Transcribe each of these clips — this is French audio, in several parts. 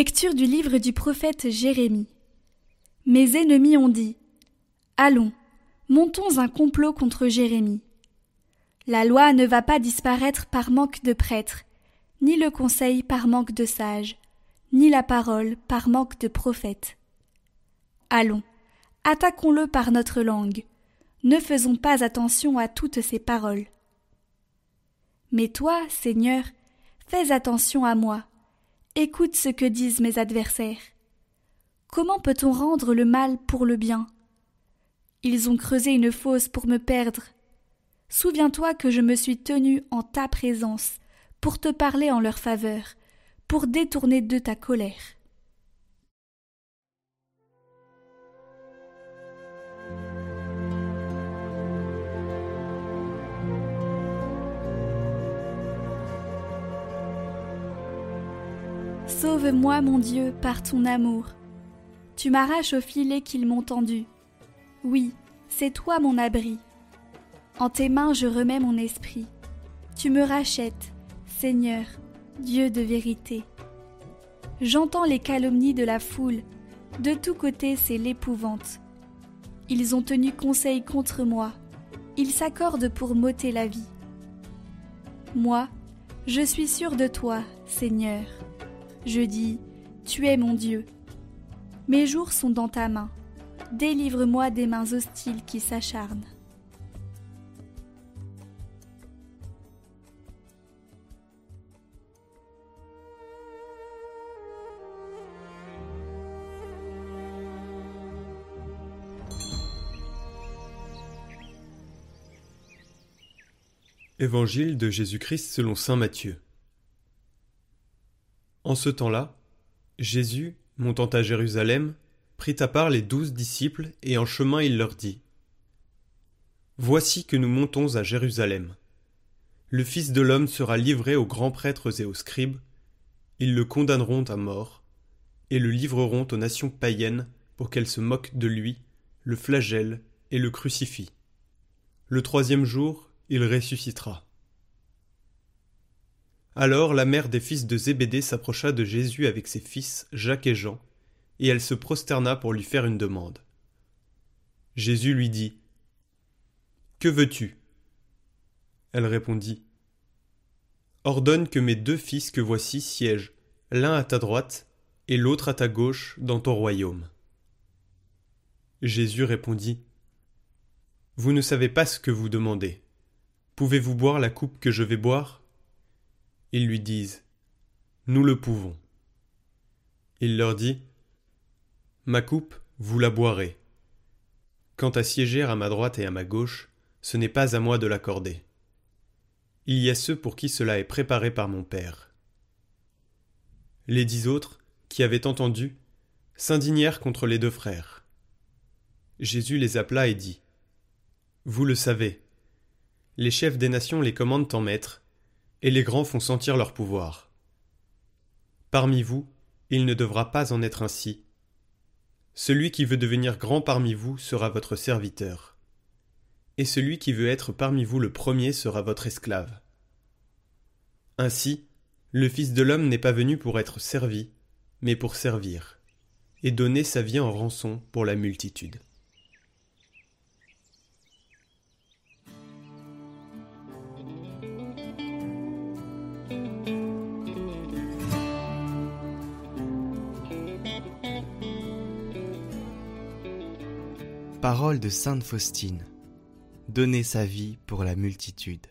Lecture du livre du prophète Jérémie. Mes ennemis ont dit Allons, montons un complot contre Jérémie. La loi ne va pas disparaître par manque de prêtres, ni le conseil par manque de sages, ni la parole par manque de prophètes. Allons, attaquons-le par notre langue. Ne faisons pas attention à toutes ces paroles. Mais toi, Seigneur, fais attention à moi. Écoute ce que disent mes adversaires. Comment peut-on rendre le mal pour le bien? Ils ont creusé une fosse pour me perdre. Souviens-toi que je me suis tenu en ta présence pour te parler en leur faveur, pour détourner de ta colère. Sauve-moi, mon Dieu, par ton amour. Tu m'arraches au filet qu'ils m'ont tendu. Oui, c'est toi mon abri. En tes mains je remets mon esprit. Tu me rachètes, Seigneur, Dieu de vérité. J'entends les calomnies de la foule. De tous côtés c'est l'épouvante. Ils ont tenu conseil contre moi. Ils s'accordent pour m'ôter la vie. Moi, je suis sûr de toi, Seigneur. Je dis, Tu es mon Dieu. Mes jours sont dans ta main. Délivre-moi des mains hostiles qui s'acharnent. Évangile de Jésus-Christ selon Saint Matthieu. En ce temps-là, Jésus, montant à Jérusalem, prit à part les douze disciples, et en chemin il leur dit Voici que nous montons à Jérusalem. Le Fils de l'homme sera livré aux grands prêtres et aux scribes, ils le condamneront à mort, et le livreront aux nations païennes pour qu'elles se moquent de lui, le flagellent et le crucifient. Le troisième jour, il ressuscitera. Alors la mère des fils de Zébédée s'approcha de Jésus avec ses fils Jacques et Jean, et elle se prosterna pour lui faire une demande. Jésus lui dit Que veux-tu? Elle répondit Ordonne que mes deux fils que voici siègent, l'un à ta droite et l'autre à ta gauche, dans ton royaume. Jésus répondit Vous ne savez pas ce que vous demandez. Pouvez-vous boire la coupe que je vais boire? Ils lui disent Nous le pouvons. Il leur dit Ma coupe, vous la boirez. Quant à siéger à ma droite et à ma gauche, ce n'est pas à moi de l'accorder. Il y a ceux pour qui cela est préparé par mon Père. Les dix autres, qui avaient entendu, s'indignèrent contre les deux frères. Jésus les appela et dit Vous le savez, les chefs des nations les commandent en maître, et les grands font sentir leur pouvoir. Parmi vous, il ne devra pas en être ainsi. Celui qui veut devenir grand parmi vous sera votre serviteur. Et celui qui veut être parmi vous le premier sera votre esclave. Ainsi, le Fils de l'homme n'est pas venu pour être servi, mais pour servir, et donner sa vie en rançon pour la multitude. Parole de Sainte Faustine. Donner sa vie pour la multitude.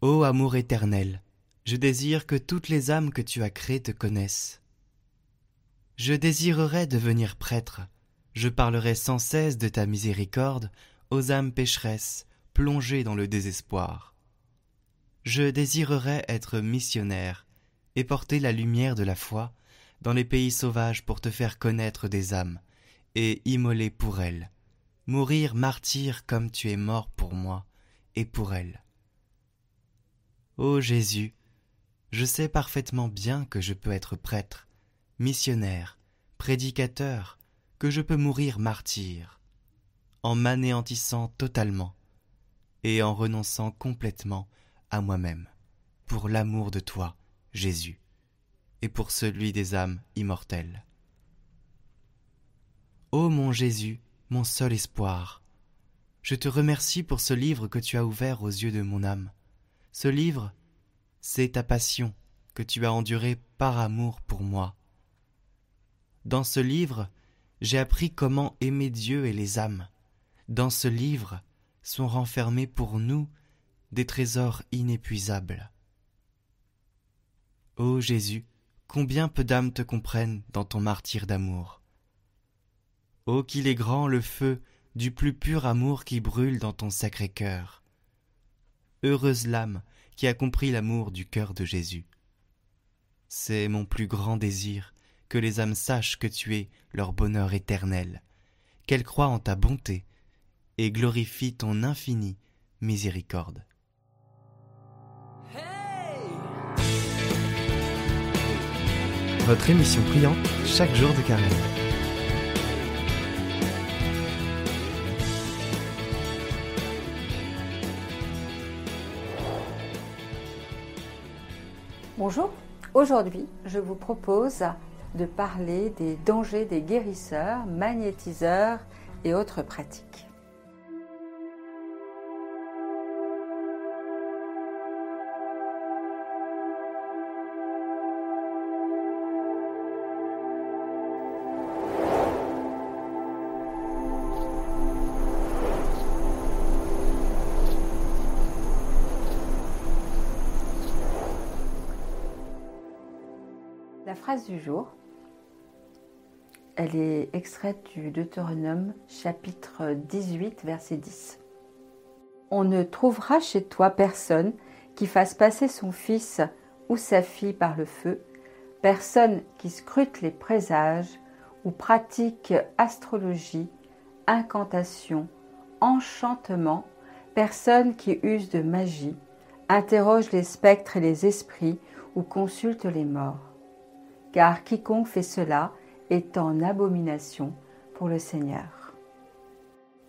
Ô amour éternel, je désire que toutes les âmes que tu as créées te connaissent. Je désirerais devenir prêtre, je parlerai sans cesse de ta miséricorde aux âmes pécheresses plongées dans le désespoir. Je désirerais être missionnaire et porter la lumière de la foi dans les pays sauvages pour te faire connaître des âmes et immoler pour elle, mourir martyr comme tu es mort pour moi et pour elle. Ô Jésus, je sais parfaitement bien que je peux être prêtre, missionnaire, prédicateur, que je peux mourir martyr, en m'anéantissant totalement et en renonçant complètement à moi-même, pour l'amour de toi, Jésus. et pour celui des âmes immortelles. Ô mon Jésus, mon seul espoir, je te remercie pour ce livre que tu as ouvert aux yeux de mon âme. Ce livre, c'est ta passion que tu as endurée par amour pour moi. Dans ce livre, j'ai appris comment aimer Dieu et les âmes. Dans ce livre sont renfermés pour nous des trésors inépuisables. Ô Jésus, combien peu d'âmes te comprennent dans ton martyr d'amour. Ô qu'il est grand le feu du plus pur amour qui brûle dans ton sacré cœur. Heureuse l'âme qui a compris l'amour du cœur de Jésus. C'est mon plus grand désir que les âmes sachent que tu es leur bonheur éternel, qu'elles croient en ta bonté et glorifient ton infinie miséricorde. Votre émission priante chaque jour de carême. Bonjour, aujourd'hui je vous propose de parler des dangers des guérisseurs, magnétiseurs et autres pratiques. Phrase du jour, elle est extraite du Deutéronome chapitre 18 verset 10. On ne trouvera chez toi personne qui fasse passer son fils ou sa fille par le feu, personne qui scrute les présages ou pratique astrologie, incantation, enchantement, personne qui use de magie, interroge les spectres et les esprits ou consulte les morts car quiconque fait cela est en abomination pour le Seigneur.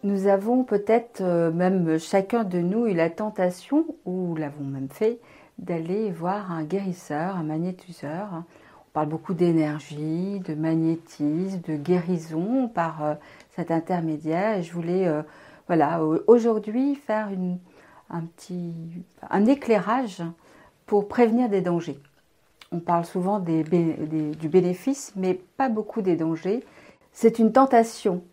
Nous avons peut-être euh, même chacun de nous eu la tentation, ou l'avons même fait, d'aller voir un guérisseur, un magnétiseur. On parle beaucoup d'énergie, de magnétisme, de guérison par euh, cet intermédiaire. Je voulais, euh, aujourd'hui faire un éclairage pour prévenir des dangers on parle souvent du bénéfice, mais pas beaucoup des dangers. C'est une tentation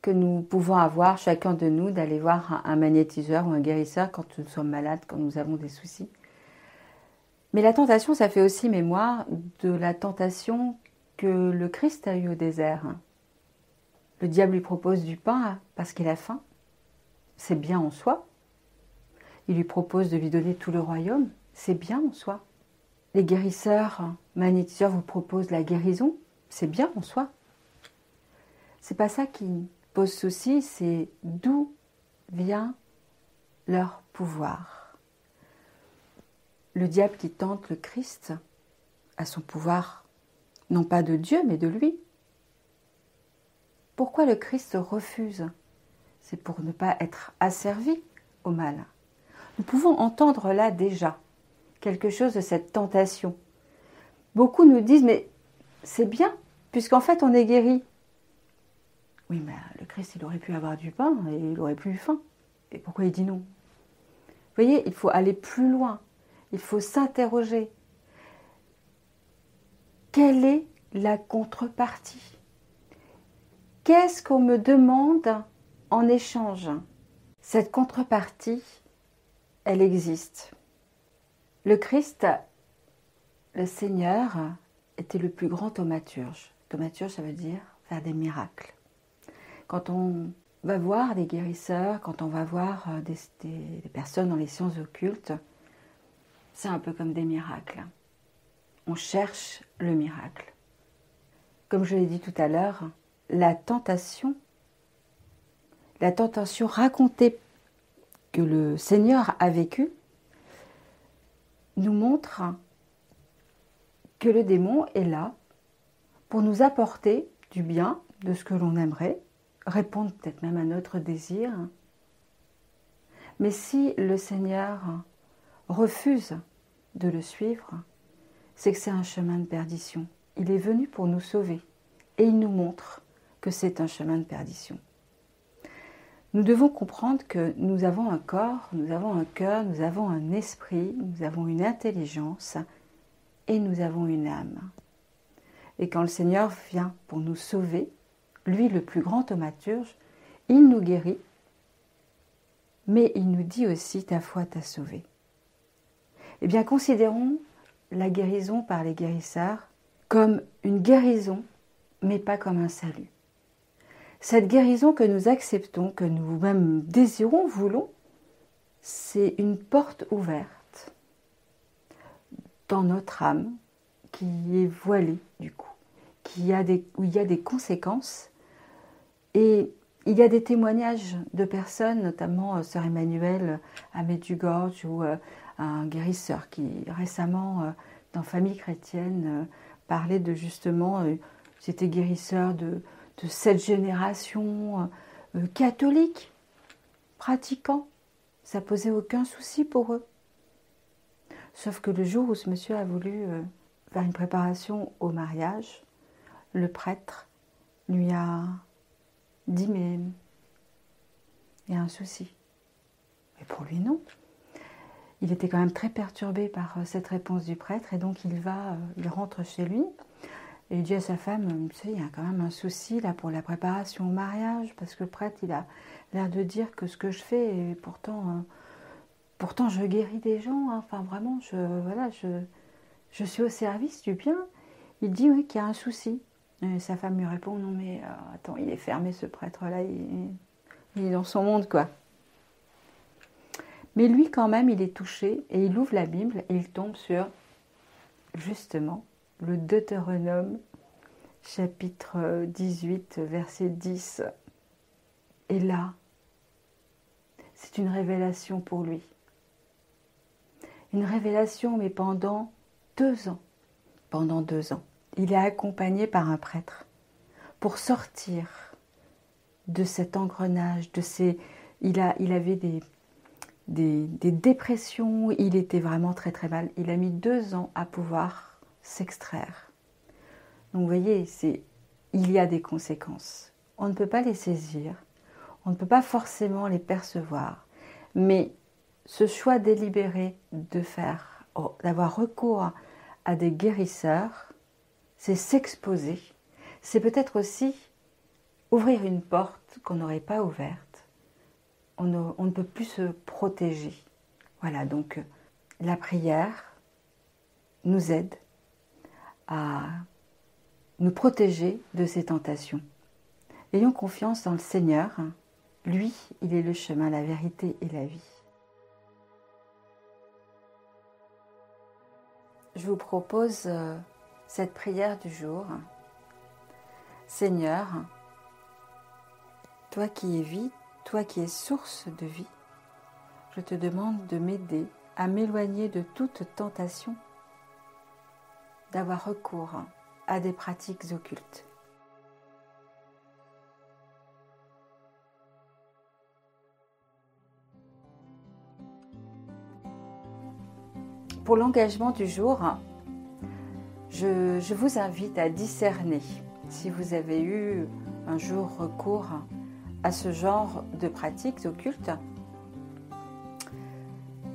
que nous pouvons avoir, chacun de nous, d'aller voir un, magnétiseur ou un guérisseur quand nous sommes malades, quand nous avons des soucis. Mais la tentation, ça fait aussi mémoire de la tentation que le Christ a eue au désert. Le diable lui propose du pain parce qu'il a faim. C'est bien en soi. Il lui propose de lui donner tout le royaume. C'est bien en soi les guérisseurs, magnétiseurs vous proposent la guérison, c'est bien en soi. C'est pas ça qui pose souci, c'est d'où vient leur pouvoir. Le diable qui tente le Christ a son pouvoir, non pas de Dieu, mais de lui. Pourquoi le Christ refuse? C'est pour ne pas être asservi au mal. Nous pouvons entendre là déjà quelque chose de cette tentation. Beaucoup nous disent, mais c'est bien, puisqu'en fait on est guéri. Oui, mais le Christ, il aurait pu avoir du pain et il aurait plus faim. Et pourquoi il dit non? Vous voyez, il faut aller plus loin. Il faut s'interroger. Quelle est la contrepartie? Qu'est-ce qu'on me demande en échange? Cette contrepartie, elle existe. Le Christ, le Seigneur, était le plus grand thaumaturge. Thaumaturge, ça veut dire faire des miracles. Quand on va voir des guérisseurs, quand on va voir euh, des, personnes dans les sciences occultes, c'est un peu comme des miracles. On cherche le miracle. Comme je l'ai dit tout à l'heure, la tentation, la tentation racontée que le Seigneur a vécue, nous montre que le démon est là pour nous apporter du bien, de ce que l'on aimerait, répondre peut-être même à notre désir. Mais si le Seigneur refuse de le suivre, c'est que c'est un chemin de perdition. Il est venu pour nous sauver et il nous montre que c'est un chemin de perdition. Nous devons comprendre que nous avons un corps, nous avons un cœur, nous avons un esprit, nous avons une intelligence et nous avons une âme. Et quand le Seigneur vient pour nous sauver, lui le plus grand thaumaturge, il nous guérit, mais il nous dit aussi ta foi t'a sauvé. Eh bien, considérons la guérison par les guérisseurs comme une guérison, mais pas comme un salut. Cette guérison que nous acceptons, que nous-mêmes désirons, voulons, c'est une porte ouverte dans notre âme qui est voilée du coup, qui où il y a des conséquences. Et il y a des témoignages de personnes, notamment euh, Sœur Emmanuel à Medjugorje ou euh, un guérisseur qui récemment, euh, dans Famille chrétienne, parlait de justement, c'était guérisseur de, de cette génération euh, catholique, pratiquant. Ça posait aucun souci pour eux. Sauf que le jour où ce monsieur a voulu euh, faire une préparation au mariage, le prêtre lui a dit mais il y a un souci. Mais pour lui non. Il était quand même très perturbé par euh, cette réponse du prêtre et donc il va, il rentre chez lui et il dit à sa femme, tu sais, il y a quand même un souci là pour la préparation au mariage, parce que le prêtre, il a l'air de dire que ce que je fais, et pourtant, euh, pourtant je guéris des gens, hein. enfin vraiment, je, voilà, je, je suis au service du bien. Il dit oui qu'il y a un souci. Sa femme lui répond, non mais euh, attends, il est fermé ce prêtre-là, il, il est dans son monde quoi. Mais lui quand même, il est touché et il ouvre la Bible et il tombe sur justement le Deutéronome chapitre 18 verset 10. Et là, c'est une révélation pour lui. Une révélation, mais pendant deux ans. Pendant deux ans. Il est accompagné par un prêtre pour sortir de cet engrenage, de ces... Il, avait des, des dépressions, il était vraiment très très mal. Il a mis deux ans à pouvoir s'extraire. Donc vous voyez, il y a des conséquences. On ne peut pas les saisir, on ne peut pas forcément les percevoir, mais ce choix délibéré de faire, oh, d'avoir recours à des guérisseurs, c'est s'exposer. C'est peut-être aussi ouvrir une porte qu'on n'aurait pas ouverte. On ne, on ne peut plus se protéger. Voilà, donc la prière nous aide à nous protéger de ces tentations. Ayons confiance dans le Seigneur. Lui, il est le chemin, la vérité et la vie. Je vous propose euh, cette prière du jour. Seigneur, toi qui es vie, toi qui es source de vie, je te demande de m'aider à m'éloigner de toute tentation d'avoir recours à des pratiques occultes. Pour l'engagement du jour, je, vous invite à discerner si vous avez eu un jour recours à ce genre de pratiques occultes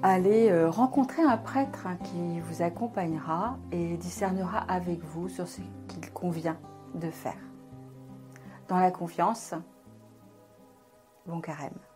allez euh, rencontrer un prêtre hein, qui vous accompagnera et discernera avec vous sur ce qu'il convient de faire. Dans la confiance, bon carême.